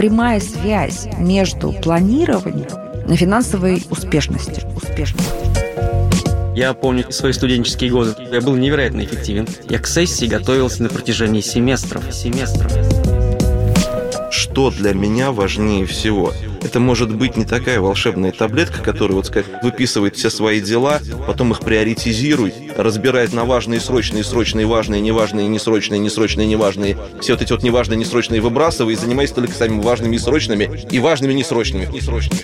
прямая связь между планированием и финансовой успешностью. успешностью. Я помню свои студенческие годы. Я был невероятно эффективен. Я к сессии готовился на протяжении семестров. семестров. Что для меня важнее всего? Это может быть не такая волшебная таблетка, которая, вот сказать, выписывает все свои дела, потом их приоритизирует, разбирает на важные, срочные, срочные, важные, неважные, несрочные, несрочные, неважные. Все вот эти вот неважные, несрочные выбрасывает и занимается только самыми важными и срочными, и важными несрочными. несрочными.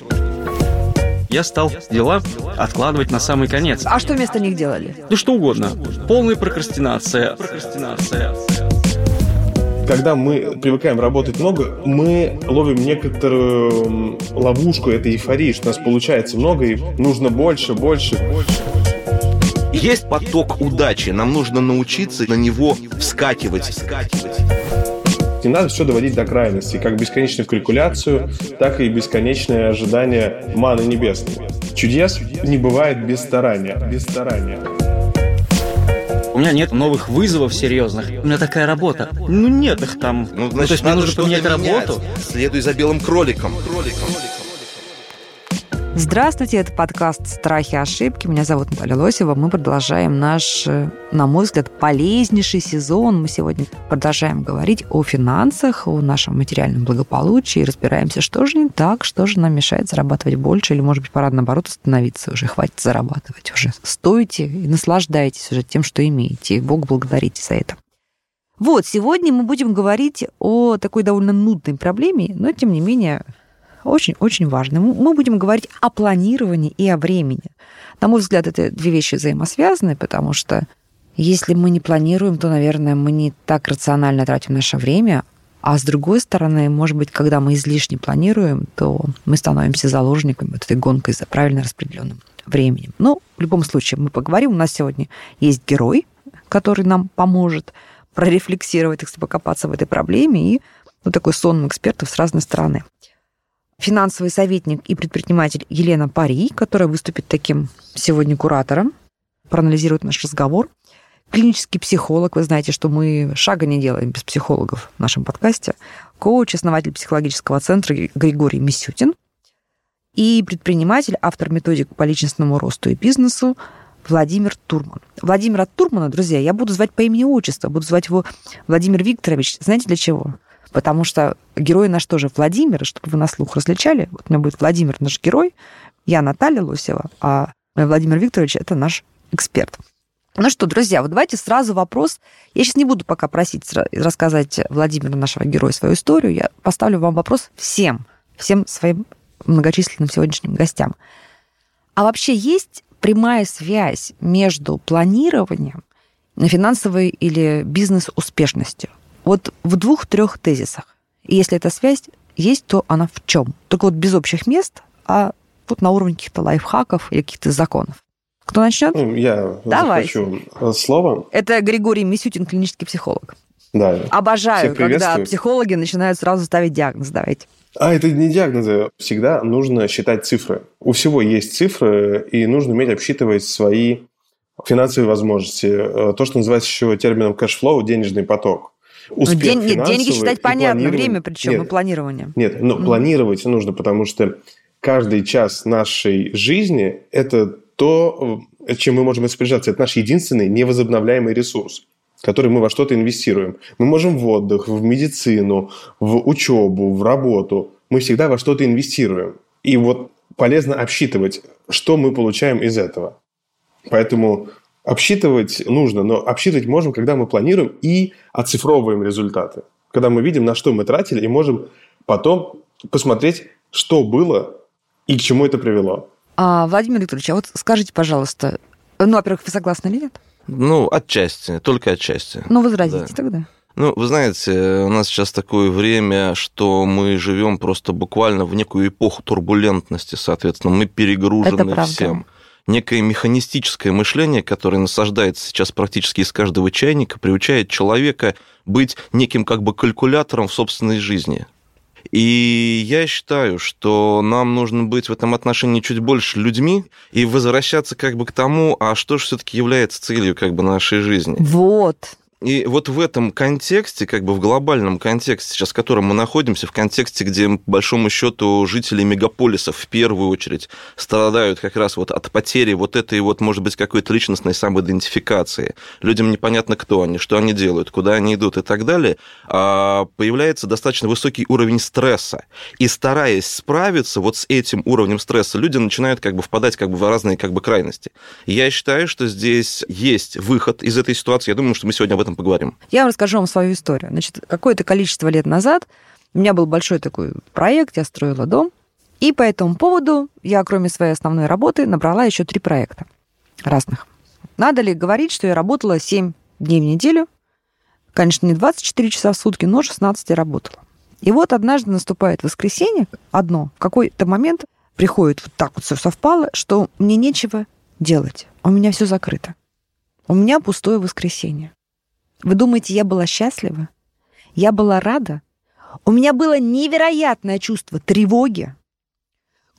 Я стал дела откладывать на самый конец. А что вместо них делали? Да что угодно. Полная прокрастинация. Прокрастинация когда мы привыкаем работать много, мы ловим некоторую ловушку этой эйфории, что у нас получается много и нужно больше, больше, больше. Есть поток удачи, нам нужно научиться на него вскакивать. Не надо все доводить до крайности, как бесконечную калькуляцию, так и бесконечное ожидание маны небесной. Чудес не бывает без старания. Без старания. У меня нет новых вызовов серьезных. У меня такая работа. Ну нет их там. Ну, значит, ну, то есть мне нужно поменять работу. Следуй за белым кроликом. кроликом. Здравствуйте, это подкаст «Страхи и ошибки». Меня зовут Наталья Лосева. Мы продолжаем наш, на мой взгляд, полезнейший сезон. Мы сегодня продолжаем говорить о финансах, о нашем материальном благополучии. Разбираемся, что же не так, что же нам мешает зарабатывать больше, или, может быть, пора, наоборот, остановиться уже, хватит зарабатывать уже. Стойте и наслаждайтесь уже тем, что имеете. И Бог благодарите за это. Вот, сегодня мы будем говорить о такой довольно нудной проблеме, но, тем не менее, очень-очень важно. Мы будем говорить о планировании и о времени. На мой взгляд, это две вещи взаимосвязаны, потому что если мы не планируем, то, наверное, мы не так рационально тратим наше время, а с другой стороны, может быть, когда мы излишне планируем, то мы становимся заложниками вот этой гонкой за правильно распределенным временем. Но в любом случае мы поговорим. У нас сегодня есть герой, который нам поможет прорефлексировать, так сказать, покопаться в этой проблеме и ну, такой сон экспертов с разной стороны финансовый советник и предприниматель Елена Пари, которая выступит таким сегодня куратором, проанализирует наш разговор. Клинический психолог, вы знаете, что мы шага не делаем без психологов в нашем подкасте. Коуч, основатель психологического центра Григорий Мисютин. И предприниматель, автор методик по личностному росту и бизнесу Владимир Турман. Владимира Турмана, друзья, я буду звать по имени-отчеству, буду звать его Владимир Викторович. Знаете для чего? Потому что герой наш тоже Владимир, чтобы вы на слух различали. Вот у меня будет Владимир наш герой, я Наталья Лосева, а Владимир Викторович – это наш эксперт. Ну что, друзья, вот давайте сразу вопрос. Я сейчас не буду пока просить рассказать Владимира, нашего героя, свою историю. Я поставлю вам вопрос всем, всем своим многочисленным сегодняшним гостям. А вообще есть прямая связь между планированием на финансовой или бизнес-успешностью? Вот в двух-трех тезисах. И если эта связь есть, то она в чем? Только вот без общих мест, а вот на уровне каких-то лайфхаков или каких-то законов. Кто начнет? Ну, я захвачу э, слово. Это Григорий Мисютин, клинический психолог. Да. Обожаю, когда психологи начинают сразу ставить диагноз. Давайте. А, это не диагнозы. Всегда нужно считать цифры. У всего есть цифры, и нужно уметь обсчитывать свои финансовые возможности. Э, то, что называется еще термином cash flow, денежный поток. Ну, успех День, нет, деньги считать понятно, время причем нет, и планирование. Нет, но мм. планировать нужно, потому что каждый час нашей жизни – это то, чем мы можем распоряжаться. Это наш единственный невозобновляемый ресурс который мы во что-то инвестируем. Мы можем в отдых, в медицину, в учебу, в работу. Мы всегда во что-то инвестируем. И вот полезно обсчитывать, что мы получаем из этого. Поэтому Обсчитывать нужно, но обсчитывать можем, когда мы планируем и оцифровываем результаты. Когда мы видим, на что мы тратили, и можем потом посмотреть, что было и к чему это привело. А, Владимир Викторович, а вот скажите, пожалуйста, ну, во-первых, вы согласны или нет? Ну, отчасти, только отчасти. Ну, возразите да. тогда. Ну, вы знаете, у нас сейчас такое время, что мы живем просто буквально в некую эпоху турбулентности, соответственно, мы перегружены всем некое механистическое мышление, которое насаждается сейчас практически из каждого чайника, приучает человека быть неким как бы калькулятором в собственной жизни. И я считаю, что нам нужно быть в этом отношении чуть больше людьми и возвращаться как бы к тому, а что же все-таки является целью как бы нашей жизни. Вот. И вот в этом контексте, как бы в глобальном контексте, сейчас в котором мы находимся, в контексте, где, по большому счету, жители мегаполисов в первую очередь страдают как раз вот от потери вот этой вот, может быть, какой-то личностной самоидентификации. Людям непонятно, кто они, что они делают, куда они идут и так далее. А появляется достаточно высокий уровень стресса. И стараясь справиться вот с этим уровнем стресса, люди начинают как бы впадать как бы в разные как бы крайности. Я считаю, что здесь есть выход из этой ситуации. Я думаю, что мы сегодня об этом поговорим. Я вам расскажу вам свою историю. Значит, какое-то количество лет назад у меня был большой такой проект, я строила дом, и по этому поводу я, кроме своей основной работы, набрала еще три проекта разных. Надо ли говорить, что я работала 7 дней в неделю? Конечно, не 24 часа в сутки, но 16 я работала. И вот однажды наступает воскресенье, одно, в какой-то момент приходит вот так вот все совпало, что мне нечего делать. У меня все закрыто. У меня пустое воскресенье. Вы думаете, я была счастлива? Я была рада? У меня было невероятное чувство тревоги,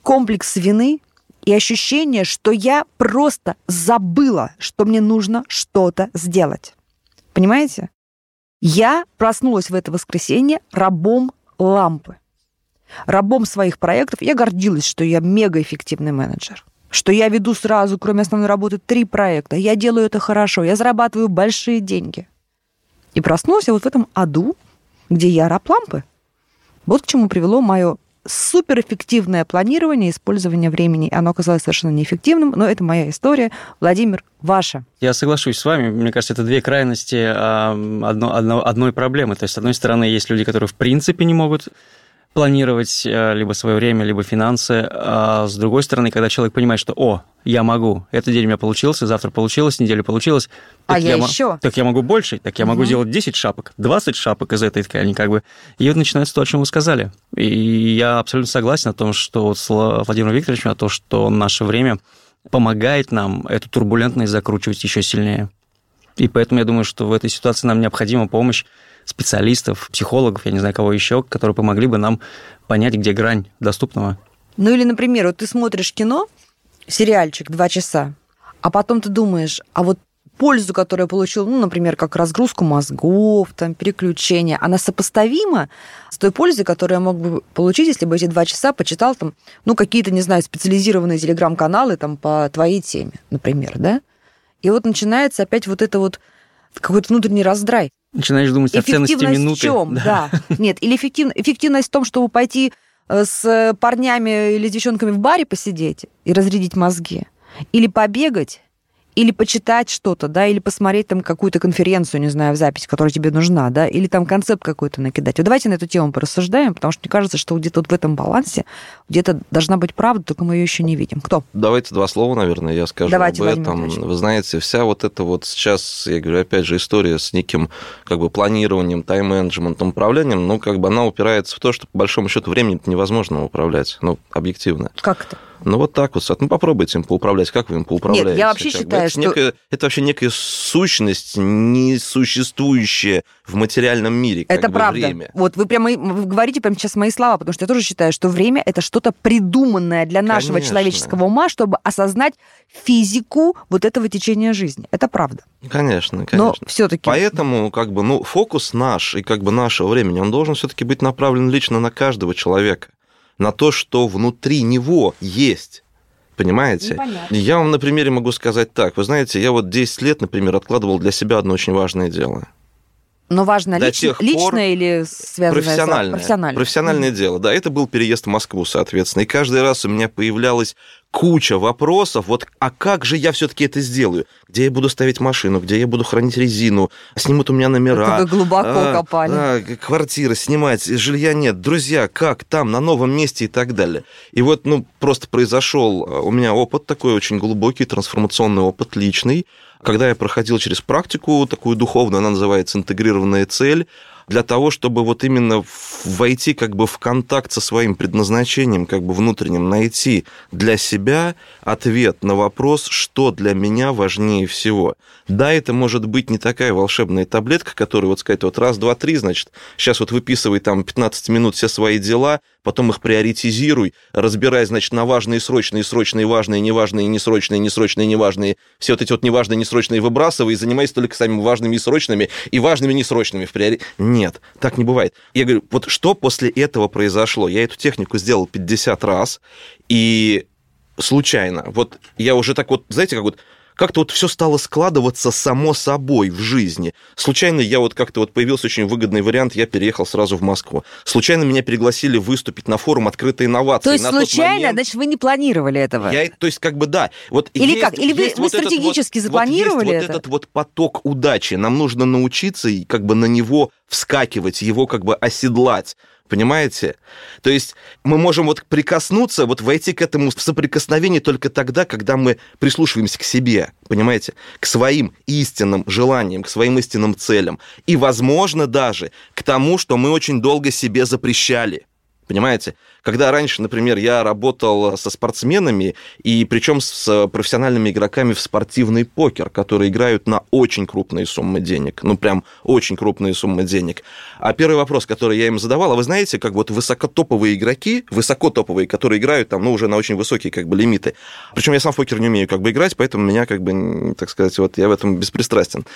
комплекс вины и ощущение, что я просто забыла, что мне нужно что-то сделать. Понимаете? Я проснулась в это воскресенье рабом лампы, рабом своих проектов. Я гордилась, что я мегаэффективный менеджер что я веду сразу, кроме основной работы, три проекта. Я делаю это хорошо, я зарабатываю большие деньги. И проснулся вот в этом аду, где я раб. Вот к чему привело мое суперэффективное планирование, использование времени. Оно оказалось совершенно неэффективным, но это моя история. Владимир, ваша. Я соглашусь с вами. Мне кажется, это две крайности одно, одно, одной проблемы. То есть, с одной стороны, есть люди, которые в принципе не могут планировать э, либо свое время, либо финансы. А с другой стороны, когда человек понимает, что, о, я могу, этот день у меня получился, завтра получилось, неделю получилось. А я, я еще? Так я могу больше, так я угу. могу делать 10 шапок, 20 шапок из этой ткани, как бы. И вот начинается то, о чем вы сказали. И я абсолютно согласен о том, что вот с Владимиром Викторовичем, о том, что наше время помогает нам эту турбулентность закручивать еще сильнее. И поэтому я думаю, что в этой ситуации нам необходима помощь специалистов, психологов, я не знаю, кого еще, которые помогли бы нам понять, где грань доступного. Ну или, например, вот ты смотришь кино, сериальчик два часа, а потом ты думаешь, а вот пользу, которую я получил, ну, например, как разгрузку мозгов, там, переключение, она сопоставима с той пользой, которую я мог бы получить, если бы эти два часа почитал там, ну, какие-то, не знаю, специализированные телеграм-каналы там по твоей теме, например, да? И вот начинается опять вот это вот какой-то внутренний раздрай. Начинаешь думать о ценности минуты. в чем? Да. да. Нет, или эффектив... эффективность в том, чтобы пойти э, с парнями или девчонками в баре посидеть и разрядить мозги. Или побегать, или почитать что-то, да, или посмотреть там какую-то конференцию, не знаю, в запись, которая тебе нужна, да, или там концепт какой-то накидать. Вот давайте на эту тему порассуждаем, потому что мне кажется, что где-то вот в этом балансе где-то должна быть правда, только мы ее еще не видим. Кто? Давайте два слова, наверное, я скажу давайте, об этом. Вы знаете, вся вот эта вот сейчас, я говорю, опять же, история с неким как бы планированием, тайм-менеджментом, управлением, ну, как бы она упирается в то, что по большому счету времени невозможно управлять, ну, объективно. Как это? Ну, вот так вот. Ну, попробуйте им поуправлять. Как вы им поуправляете? Нет, я вообще как считаю, это что... Некая, это вообще некая сущность, несуществующая в материальном мире. это правда. Время. Вот вы прямо вы говорите прямо сейчас мои слова, потому что я тоже считаю, что время – это что-то придуманное для нашего конечно. человеческого ума, чтобы осознать физику вот этого течения жизни. Это правда. Конечно, конечно. Но все-таки. Поэтому, как бы, ну, фокус наш и как бы нашего времени, он должен все-таки быть направлен лично на каждого человека на то, что внутри него есть. Понимаете? Непонятно. Я вам на примере могу сказать так. Вы знаете, я вот 10 лет, например, откладывал для себя одно очень важное дело. Но важно лич... личное или связанное профессиональное, с... профессиональное? Профессиональное mm-hmm. дело, да. Это был переезд в Москву, соответственно. И каждый раз у меня появлялась куча вопросов, вот, а как же я все-таки это сделаю? Где я буду ставить машину, где я буду хранить резину, снимут у меня номера. Это вы глубоко а, копали. А, квартиры снимать, жилья нет, друзья, как там, на новом месте и так далее. И вот, ну, просто произошел а, у меня опыт такой очень глубокий, трансформационный опыт личный, когда я проходил через практику такую духовную, она называется интегрированная цель, для того, чтобы вот именно войти как бы в контакт со своим предназначением, как бы внутренним, найти для себя ответ на вопрос, что для меня важнее всего. Да, это может быть не такая волшебная таблетка, которая вот сказать, вот раз, два, три, значит, сейчас вот выписывай там 15 минут все свои дела, потом их приоритизируй, разбирай, значит, на важные, срочные, срочные, важные, неважные, несрочные, несрочные, неважные. Все вот эти вот неважные, несрочные выбрасывай и занимайся только самыми важными и срочными, и важными несрочными в приори... Нет, так не бывает. Я говорю, вот что после этого произошло? Я эту технику сделал 50 раз, и случайно. Вот я уже так вот, знаете, как вот как-то вот все стало складываться само собой в жизни. Случайно я вот как-то вот появился очень выгодный вариант, я переехал сразу в Москву. Случайно меня пригласили выступить на форум открытой инновации. То есть на случайно, момент... значит, вы не планировали этого? Я, то есть как бы да. Вот Или есть, как? Или вы, вы вот стратегически вот, запланировали вот это? Вот этот вот поток удачи. Нам нужно научиться и как бы на него вскакивать, его как бы оседлать. Понимаете? То есть мы можем вот прикоснуться, вот войти к этому в соприкосновение только тогда, когда мы прислушиваемся к себе, понимаете? К своим истинным желаниям, к своим истинным целям. И, возможно, даже к тому, что мы очень долго себе запрещали. Понимаете? Когда раньше, например, я работал со спортсменами, и причем с профессиональными игроками в спортивный покер, которые играют на очень крупные суммы денег, ну прям очень крупные суммы денег. А первый вопрос, который я им задавал, а вы знаете, как вот высокотоповые игроки, высокотоповые, которые играют там, ну, уже на очень высокие как бы лимиты. Причем я сам в покер не умею как бы играть, поэтому меня как бы, так сказать, вот я в этом беспристрастен.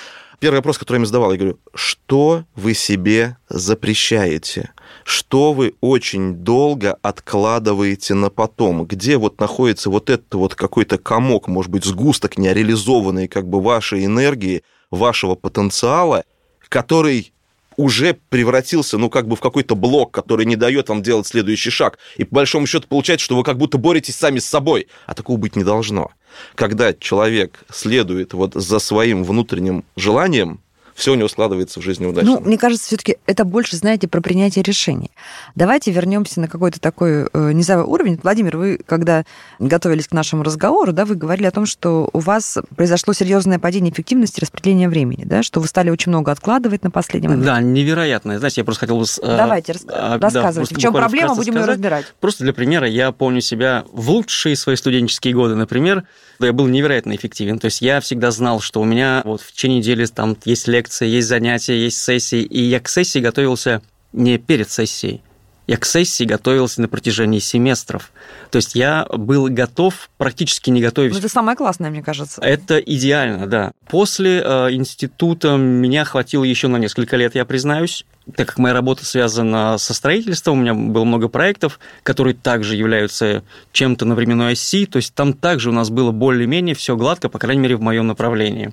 Первый вопрос, который я им задавал, я говорю, что вы себе запрещаете? Что вы очень долго откладываете на потом, где вот находится вот этот вот какой-то комок, может быть, сгусток нереализованной как бы вашей энергии, вашего потенциала, который уже превратился, ну, как бы в какой-то блок, который не дает вам делать следующий шаг. И по большому счету получается, что вы как будто боретесь сами с собой. А такого быть не должно. Когда человек следует вот за своим внутренним желанием, все у него складывается в жизни удачно. Ну, мне кажется, все-таки это больше, знаете, про принятие решений. Давайте вернемся на какой-то такой э, низовой уровень. Владимир, вы, когда готовились к нашему разговору, да, вы говорили о том, что у вас произошло серьезное падение эффективности распределения времени, да, что вы стали очень много откладывать на последний момент. Да, невероятно. Знаете, я просто хотел бы... Э, Давайте, рас... а, рассказывайте. Да, в чем проблема, будем сказать. ее разбирать. Просто для примера, я помню себя в лучшие свои студенческие годы, например, я был невероятно эффективен. То есть я всегда знал, что у меня вот в течение недели там есть лекции, есть занятия, есть сессии, и я к сессии готовился не перед сессией, я к сессии готовился на протяжении семестров. То есть я был готов, практически не готовясь. Ну, это самое классное, мне кажется. Это идеально, да. После э, института меня хватило еще на несколько лет, я признаюсь. Так как моя работа связана со строительством, у меня было много проектов, которые также являются чем-то на временной оси, то есть там также у нас было более-менее все гладко, по крайней мере, в моем направлении.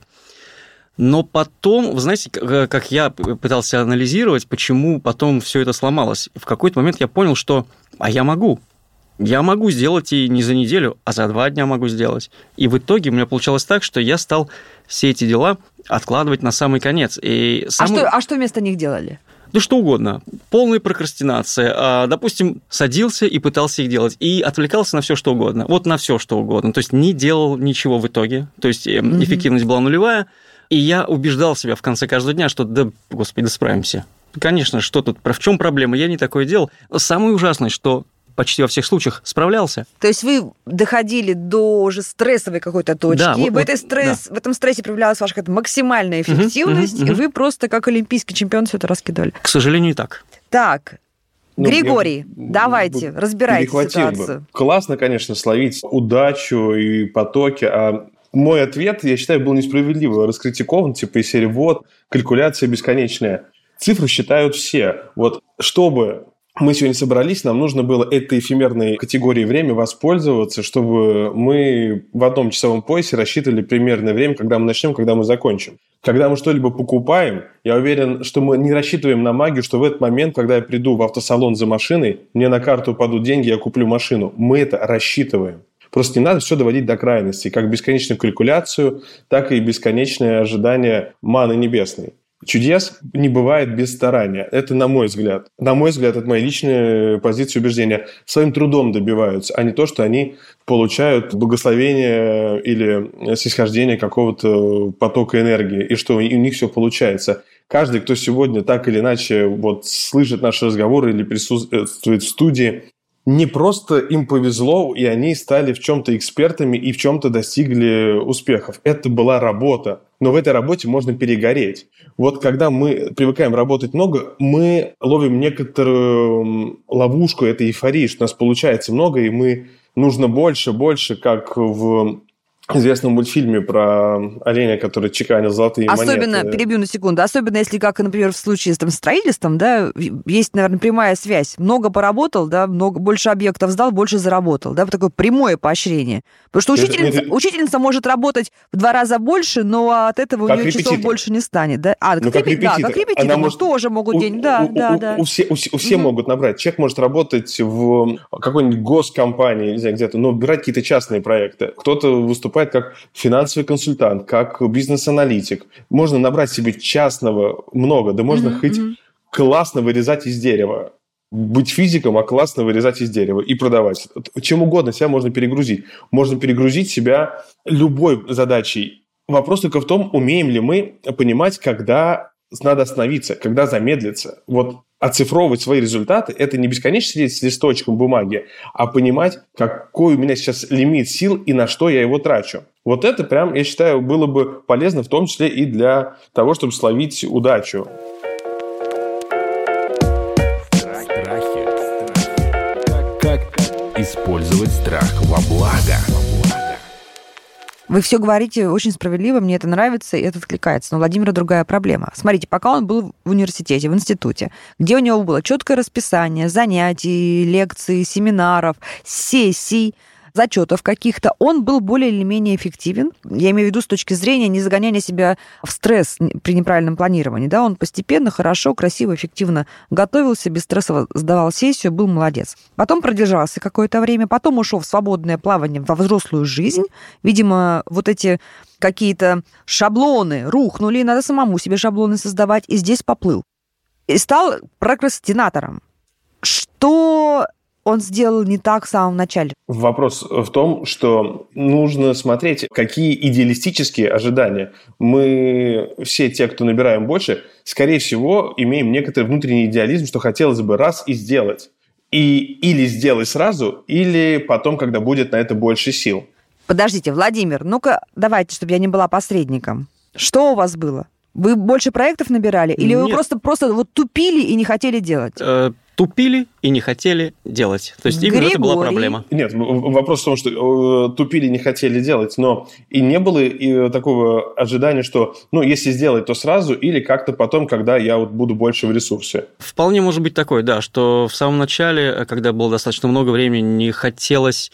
Но потом, вы знаете, э, как я пытался анализировать, почему потом все это сломалось. В какой-то момент я понял, что а я могу. Я могу сделать и не за неделю, а за два дня могу сделать. И в итоге у меня получалось так, что я стал все эти дела откладывать на самый конец. И самый... а, что, а что вместо них делали? Да что угодно. Полная прокрастинация. А, допустим, садился и пытался их делать. И отвлекался на все, что угодно. Вот на все, что угодно. То есть не делал ничего в итоге. То есть mm-hmm. эффективность была нулевая. И я убеждал себя в конце каждого дня, что да, господи, да справимся. Конечно, что тут, в чем проблема? Я не такое делал. Самое ужасное, что почти во всех случаях справлялся. То есть вы доходили до уже стрессовой какой-то точки, да, вот, в, этой стресс, да. в этом стрессе проявлялась ваша какая-то максимальная эффективность, угу, угу, и вы просто как олимпийский чемпион все это раскидали. К сожалению, и так. Так, ну, Григорий, я, давайте, разбирайте ситуацию. Бы. Классно, конечно, словить удачу и потоки, а мой ответ, я считаю, был несправедливо раскритикован, типа из серии «Вот, калькуляция бесконечная». Цифры считают все. Вот чтобы мы сегодня собрались, нам нужно было этой эфемерной категорией время воспользоваться, чтобы мы в одном часовом поясе рассчитывали примерное время, когда мы начнем, когда мы закончим. Когда мы что-либо покупаем, я уверен, что мы не рассчитываем на магию, что в этот момент, когда я приду в автосалон за машиной, мне на карту упадут деньги, я куплю машину. Мы это рассчитываем. Просто не надо все доводить до крайности, как бесконечную калькуляцию, так и бесконечное ожидание маны небесной. Чудес не бывает без старания. Это на мой взгляд. На мой взгляд, это моя личная позиция убеждения. Своим трудом добиваются, а не то, что они получают благословение или снисхождение какого-то потока энергии, и что у них все получается. Каждый, кто сегодня так или иначе вот слышит наши разговоры или присутствует в студии, не просто им повезло, и они стали в чем-то экспертами и в чем-то достигли успехов. Это была работа. но в этой работе можно перегореть. Вот когда мы привыкаем работать много, мы ловим некоторую ловушку этой эйфории, что у нас получается много, и мы нужно больше, больше, как в известном мультфильме про оленя, который чеканил золотые особенно, монеты. перебью на секунду, особенно если, как, например, в случае с там, строительством, да, есть, наверное, прямая связь. Много поработал, да, много, больше объектов сдал, больше заработал, да, такое прямое поощрение. Потому что учительница, это, учительница может работать в два раза больше, но от этого у нее репетитор. часов больше не станет, да? А, ну, как, репетитор. Да, как репетитор, Она может... тоже могут у, день, да, у, да, у, да. У, все, у, у все угу. могут набрать. Человек может работать в какой-нибудь госкомпании, не знаю, где-то, но брать какие-то частные проекты. Кто-то выступает как финансовый финансовый консультант, как бизнес-аналитик. Можно набрать себе частного много, да можно mm-hmm. хоть классно вырезать из дерева. Быть физиком, а классно вырезать из дерева и продавать. Чем угодно себя можно перегрузить. Можно перегрузить себя любой задачей. Вопрос только в том, умеем ли мы понимать, когда надо остановиться, когда замедлиться. Вот оцифровывать свои результаты – это не бесконечно сидеть с листочком бумаги, а понимать, какой у меня сейчас лимит сил и на что я его трачу. Вот это прям, я считаю, было бы полезно в том числе и для того, чтобы словить удачу. Страхи. Как использовать страх во благо? Вы все говорите очень справедливо, мне это нравится, и это откликается. Но у Владимира другая проблема. Смотрите, пока он был в университете, в институте, где у него было четкое расписание занятий, лекций, семинаров, сессий, зачетов каких-то, он был более или менее эффективен. Я имею в виду с точки зрения не загоняния себя в стресс при неправильном планировании. Да, он постепенно, хорошо, красиво, эффективно готовился, без стресса сдавал сессию, был молодец. Потом продержался какое-то время, потом ушел в свободное плавание во взрослую жизнь. Видимо, вот эти какие-то шаблоны рухнули, надо самому себе шаблоны создавать, и здесь поплыл. И стал прокрастинатором. Что он сделал не так в самом начале? Вопрос в том, что нужно смотреть, какие идеалистические ожидания. Мы все те, кто набираем больше, скорее всего, имеем некоторый внутренний идеализм, что хотелось бы раз и сделать. И или сделай сразу, или потом, когда будет на это больше сил. Подождите, Владимир, ну-ка давайте, чтобы я не была посредником. Что у вас было? Вы больше проектов набирали? Или Нет. вы просто, просто вот тупили и не хотели делать? Э, тупили и не хотели делать. То есть именно Григорий. это была проблема. Нет, вопрос в том, что э, тупили и не хотели делать, но и не было и такого ожидания, что, ну, если сделать, то сразу, или как-то потом, когда я вот буду больше в ресурсе. Вполне может быть такое, да, что в самом начале, когда было достаточно много времени, не хотелось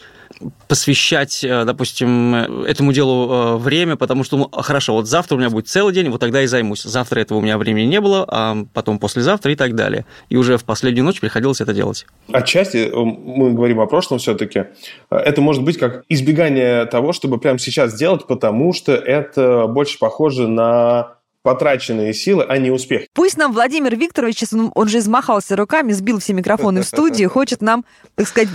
посвящать, э, допустим, этому делу э, время, потому что, ну, хорошо, вот завтра у меня будет целый день, вот тогда и займусь. Завтра этого у меня времени не было, а потом послезавтра и так далее. И уже в последнюю ночь приходилось это делать. Отчасти, э, мы говорим о прошлом все-таки, это может быть как избегание того, чтобы прямо сейчас делать, потому что это больше похоже на потраченные силы, а не успех. Пусть нам Владимир Викторович, он, он же измахался руками, сбил все микрофоны в студии, хочет нам, так сказать,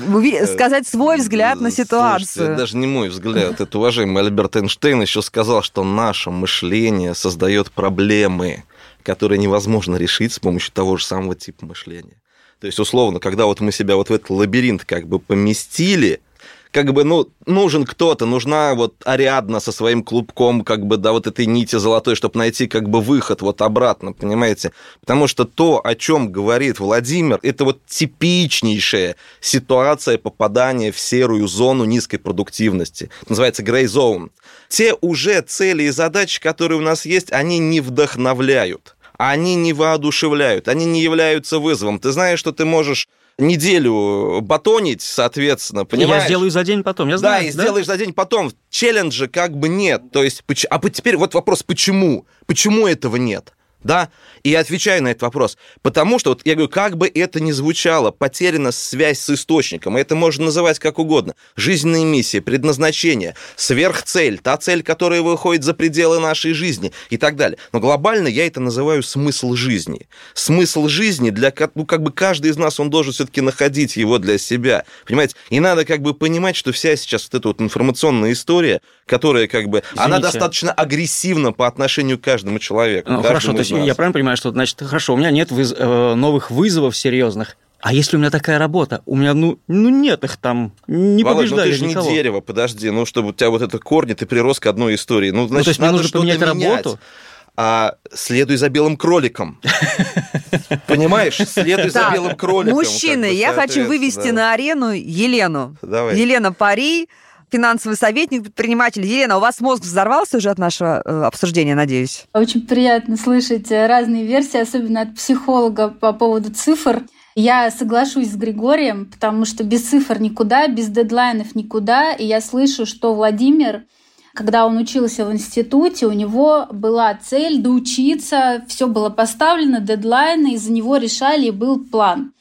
сказать свой взгляд на ситуацию. Слушайте, даже не мой взгляд. Это уважаемый Альберт Эйнштейн еще сказал, что наше мышление создает проблемы, которые невозможно решить с помощью того же самого типа мышления. То есть, условно, когда вот мы себя вот в этот лабиринт как бы поместили, как бы, ну, нужен кто-то, нужна вот Ариадна со своим клубком, как бы, да, вот этой нити золотой, чтобы найти, как бы, выход вот обратно, понимаете? Потому что то, о чем говорит Владимир, это вот типичнейшая ситуация попадания в серую зону низкой продуктивности. называется grey zone. Те уже цели и задачи, которые у нас есть, они не вдохновляют они не воодушевляют, они не являются вызовом. Ты знаешь, что ты можешь неделю батонить, соответственно, понимаешь? Я сделаю за день потом, я знаю. Да, и да? сделаешь за день потом. Челленджа как бы нет. То есть, а теперь вот вопрос, почему? Почему этого нет? Да? И я отвечаю на этот вопрос. Потому что, вот я говорю, как бы это ни звучало, потеряна связь с источником, это можно называть как угодно. Жизненная миссия, предназначение, сверхцель, та цель, которая выходит за пределы нашей жизни и так далее. Но глобально я это называю смысл жизни. Смысл жизни для, ну, как бы каждый из нас, он должен все-таки находить его для себя. Понимаете? И надо как бы понимать, что вся сейчас вот эта вот информационная история, которая как бы, Извините. она достаточно агрессивна по отношению к каждому человеку. Ну, хорошо, то есть я правильно понимаю, что, значит, хорошо, у меня нет выз... Э, новых вызовов серьезных, А если у меня такая работа? У меня, ну, ну нет их там, не Володь, ну побеждали ты же никого. не дерево, подожди, ну чтобы у тебя вот это корни, ты прирос к одной истории. Ну, значит, ну, то есть мне надо нужно что-то поменять менять. работу? А следуй за белым кроликом. Понимаешь? Следуй за белым кроликом. Мужчины, я хочу вывести на арену Елену. Давай. Елена Пари, финансовый советник, предприниматель. Елена, у вас мозг взорвался уже от нашего э, обсуждения, надеюсь? Очень приятно слышать э, разные версии, особенно от психолога по поводу цифр. Я соглашусь с Григорием, потому что без цифр никуда, без дедлайнов никуда. И я слышу, что Владимир, когда он учился в институте, у него была цель доучиться, все было поставлено, дедлайны, и за него решали, и был план.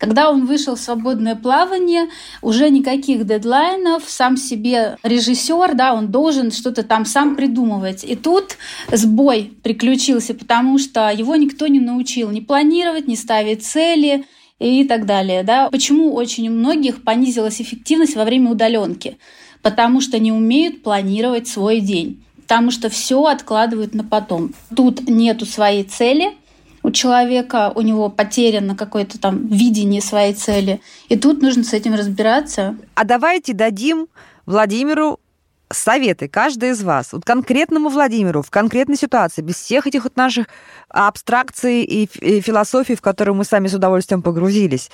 Когда он вышел в свободное плавание, уже никаких дедлайнов, сам себе режиссер, да, он должен что-то там сам придумывать. И тут сбой приключился, потому что его никто не научил ни планировать, ни ставить цели и так далее. Да. Почему очень у многих понизилась эффективность во время удаленки? Потому что не умеют планировать свой день. Потому что все откладывают на потом. Тут нету своей цели, у человека, у него потеряно какое-то там видение своей цели. И тут нужно с этим разбираться. А давайте дадим Владимиру советы, каждый из вас, вот конкретному Владимиру, в конкретной ситуации, без всех этих вот наших абстракций и, философий, в которые мы сами с удовольствием погрузились.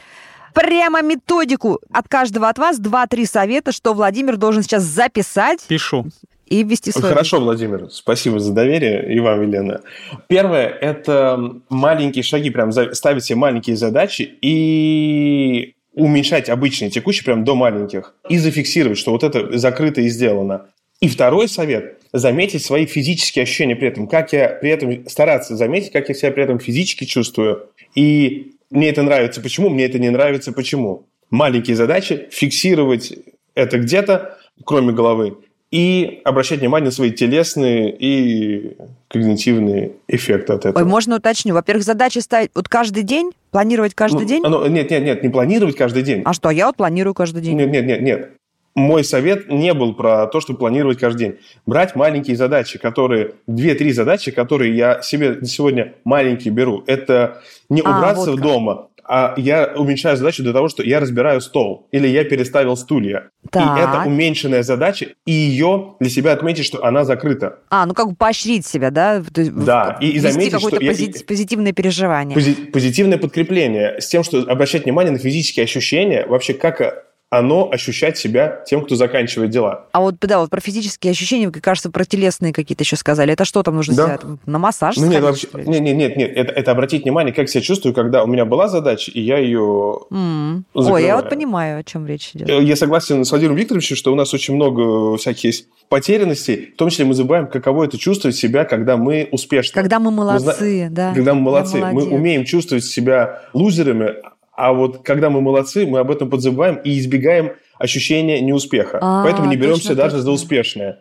Прямо методику от каждого от вас, два-три совета, что Владимир должен сейчас записать Пишу. И ввести свой... Хорошо, Владимир, спасибо за доверие, и вам, Елена. Первое – это маленькие шаги, прям ставить себе маленькие задачи и уменьшать обычные текущие прям до маленьких и зафиксировать, что вот это закрыто и сделано. И второй совет – заметить свои физические ощущения при этом, как я при этом стараться заметить, как я себя при этом физически чувствую. И мне это нравится, почему, мне это не нравится, почему. Маленькие задачи, фиксировать это где-то, кроме головы, и обращать внимание на свои телесные и когнитивные эффекты от этого. Ой, можно уточню. Во-первых, задачи ставить вот каждый день, планировать каждый Ну, день. оно- нет, нет, нет, не планировать каждый день. А что, я вот планирую каждый день. Нет, нет, нет, нет. Мой совет не был про то, чтобы планировать каждый день. Брать маленькие задачи, которые... Две-три задачи, которые я себе сегодня маленькие беру. Это не А, убраться вот в дома, а я уменьшаю задачу до того, что я разбираю стол. Или я переставил стулья. Так. И это уменьшенная задача, и ее для себя отметить, что она закрыта. А, ну как бы поощрить себя, да? То есть Да, и- и заметить, какое-то что я- пози- позитивное переживание. Пози- позитивное подкрепление с тем, что обращать внимание на физические ощущения, вообще как э, оно ощущать себя тем, кто заканчивает дела. А вот, да, вот про физические ощущения, вы, кажется, про телесные какие-то еще сказали. Это что там нужно Да. там, На массаж Ну нет, вообще, нет, нет, нет, нет, это, это обратить внимание, как себя чувствую, когда у меня была задача, и я ее... М. Ой, я вот понимаю, о чем речь идет. Э, Я согласен с Владимиром Викторовичем, что у нас очень много всяких есть потерянностей, в том числе мы забываем, каково это чувствовать себя, когда мы успешны. Когда мы Мы молодцы, да. Когда мы молодцы, мы умеем чувствовать себя лузерами, а вот когда мы молодцы, мы об этом подзабываем и избегаем ощущения неуспеха. А, Поэтому не беремся точно, даже за точно. успешное.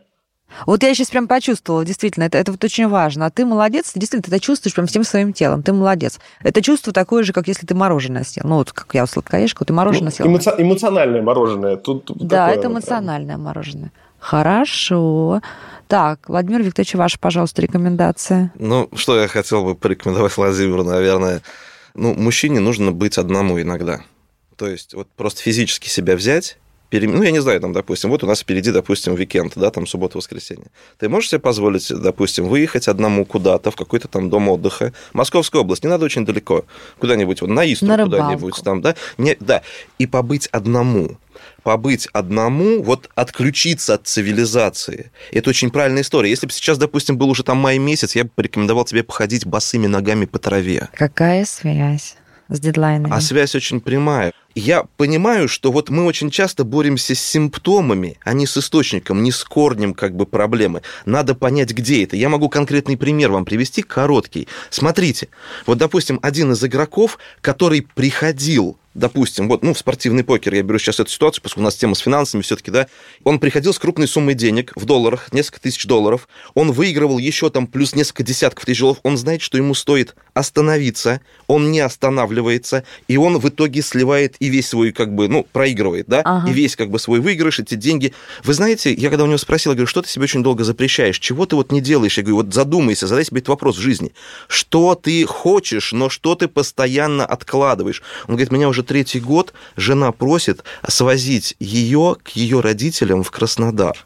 Вот я сейчас прям почувствовала, действительно, это, это вот очень важно. А ты молодец, ты действительно, ты это чувствуешь прям всем своим телом, ты молодец. Это чувство такое же, как если ты мороженое съел. Ну, вот как я сладкоежка, ты мороженое Ну, съел. эмоци- эмоциональное мороженое. Тут Да, такое, это прям. эмоциональное мороженое. Хорошо. Так, Владимир Викторович, ваша, пожалуйста, рекомендация. Ну, что я хотел бы порекомендовать Владимиру, наверное. Ну, мужчине нужно быть одному иногда. То есть вот просто физически себя взять, перем- ну, я не знаю, там, допустим, вот у нас впереди, допустим, уикенд, да, там, суббота-воскресенье. Ты можешь себе позволить, допустим, выехать одному куда-то, в какой-то там дом отдыха, Московская область, не надо очень далеко, куда-нибудь, вот на рыбалку. куда-нибудь там, да, не, да, и побыть одному побыть одному, вот отключиться от цивилизации. Это очень правильная история. Если бы сейчас, допустим, был уже там май месяц, я бы порекомендовал тебе походить босыми ногами по траве. Какая связь с дедлайнами? А связь очень прямая. Я понимаю, что вот мы очень часто боремся с симптомами, а не с источником, не с корнем как бы проблемы. Надо понять, где это. Я могу конкретный пример вам привести, короткий. Смотрите, вот, допустим, один из игроков, который приходил допустим, вот, ну, в спортивный покер, я беру сейчас эту ситуацию, поскольку у нас тема с финансами все-таки, да, он приходил с крупной суммой денег в долларах, несколько тысяч долларов, он выигрывал еще там плюс несколько десятков тысяч долларов, он знает, что ему стоит остановиться, он не останавливается, и он в итоге сливает и весь свой, как бы, ну, проигрывает, да, Ага. и весь, как бы, свой выигрыш, эти деньги. Вы знаете, я когда у него спросил, я говорю, что ты себе очень долго запрещаешь, чего ты вот не делаешь? Я говорю, вот задумайся, задай себе этот вопрос в жизни. Что ты хочешь, но что ты постоянно откладываешь? Он говорит, меня уже третий год жена просит свозить ее к ее родителям в Краснодар.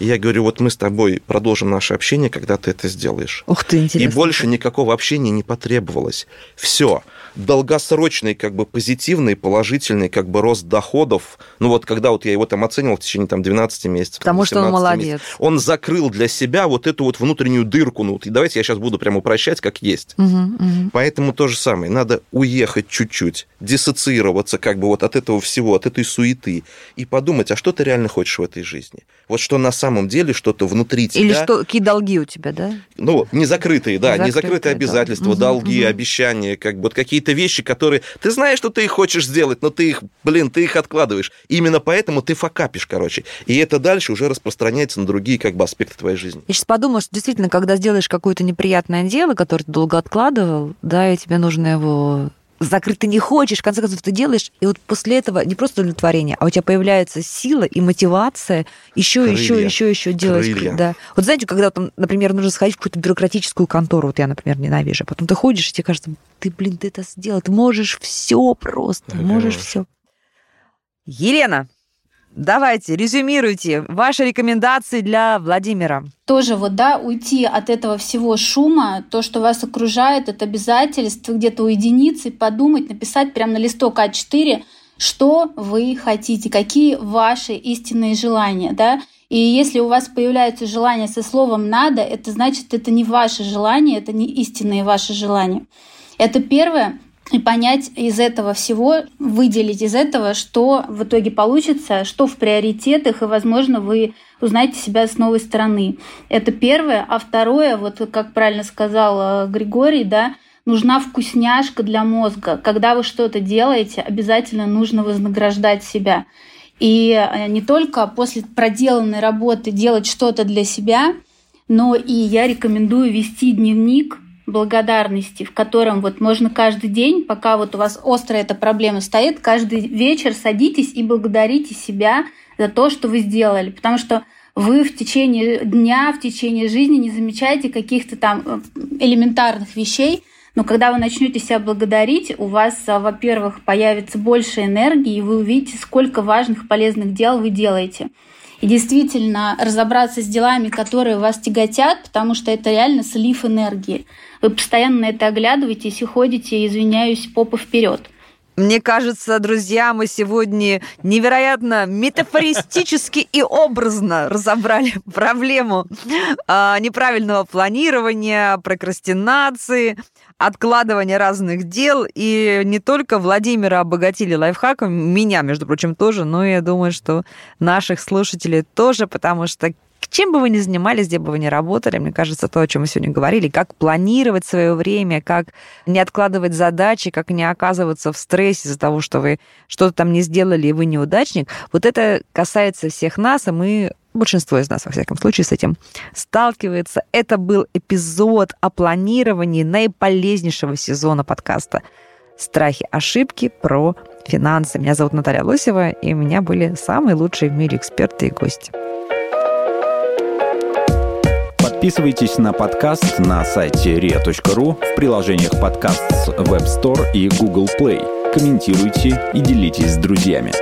И я говорю, вот мы с тобой продолжим наше общение, когда ты это сделаешь. Ух ты, интересно. И больше никакого общения не потребовалось. Все долгосрочный, как бы позитивный, положительный, как бы рост доходов. Ну вот когда вот я его там оценивал в течение там 12 месяцев. Потому что он молодец. Месяцев, он закрыл для себя вот эту вот внутреннюю дырку. Ну, и давайте я сейчас буду прямо упрощать, как есть. Угу, угу. Поэтому то же самое. Надо уехать чуть-чуть, диссоциироваться как бы вот от этого всего, от этой суеты и подумать, а что ты реально хочешь в этой жизни? Вот что на самом деле что-то внутри тебя... Или что, какие долги у тебя, да? Ну, незакрытые, да, незакрытые, незакрытые обязательства, да. долги, угу. обещания, как бы вот какие-то вещи, которые... Ты знаешь, что ты их хочешь сделать, но ты их, блин, ты их откладываешь. Именно поэтому ты факапишь, короче. И это дальше уже распространяется на другие как бы аспекты твоей жизни. Я сейчас подумала, что действительно, когда сделаешь какое-то неприятное дело, которое ты долго откладывал, да, и тебе нужно его закрыть ты не хочешь, в конце концов ты делаешь, и вот после этого не просто удовлетворение, а у тебя появляется сила и мотивация еще, Крылья. еще, еще, еще делать. Крылья. Да. Вот знаете, когда там, например, нужно сходить в какую-то бюрократическую контору, вот я, например, ненавижу, а потом ты ходишь, и тебе кажется, ты, блин, ты это сделал, ты можешь все просто, да, можешь все. Елена, Давайте, резюмируйте ваши рекомендации для Владимира. Тоже вот, да, уйти от этого всего шума, то, что вас окружает, от обязательств, где-то уединиться и подумать, написать прямо на листок А4, что вы хотите, какие ваши истинные желания, да, и если у вас появляется желание со словом «надо», это значит, это не ваше желание, это не истинные ваши желания. Это первое и понять из этого всего, выделить из этого, что в итоге получится, что в приоритетах, и, возможно, вы узнаете себя с новой стороны. Это первое. А второе, вот как правильно сказал э, Григорий, да, нужна вкусняшка для мозга. Когда вы что-то делаете, обязательно нужно вознаграждать себя. И э, не только после проделанной работы делать что-то для себя, но и я рекомендую вести дневник благодарности, в котором вот можно каждый день, пока вот у вас острая эта проблема стоит, каждый вечер садитесь и благодарите себя за то, что вы сделали. Потому что вы в течение дня, в течение жизни не замечаете каких-то там э, элементарных вещей, но когда вы начнете себя благодарить, у вас, а, во-первых, появится больше энергии, и вы увидите, сколько важных полезных дел вы делаете и действительно разобраться с делами, которые вас тяготят, потому что это реально слив энергии. Вы постоянно на это оглядываетесь и ходите, извиняюсь, попа вперед. Мне кажется, друзья, мы сегодня невероятно метафористически и образно разобрали проблему а, неправильного планирования, прокрастинации, откладывания разных дел. И не только Владимира обогатили лайфхаком, меня, между прочим, тоже, но я думаю, что наших слушателей тоже, потому что чем бы вы ни занимались, где бы вы ни работали, мне кажется, то, о чем мы сегодня говорили, как планировать свое время, как не откладывать задачи, как не оказываться в стрессе из-за того, что вы что-то там не сделали, и вы неудачник, вот это касается всех нас, и мы большинство из нас, во всяком случае, с этим сталкивается. Это был эпизод о планировании наиполезнейшего сезона подкаста «Страхи, ошибки» про финансы. Меня зовут Наталья Лосева, и у меня были самые лучшие в мире эксперты и гости. Подписывайтесь на подкаст на сайте ria.ru в приложениях подкаст с Web Store и Google Play. Комментируйте и делитесь с друзьями.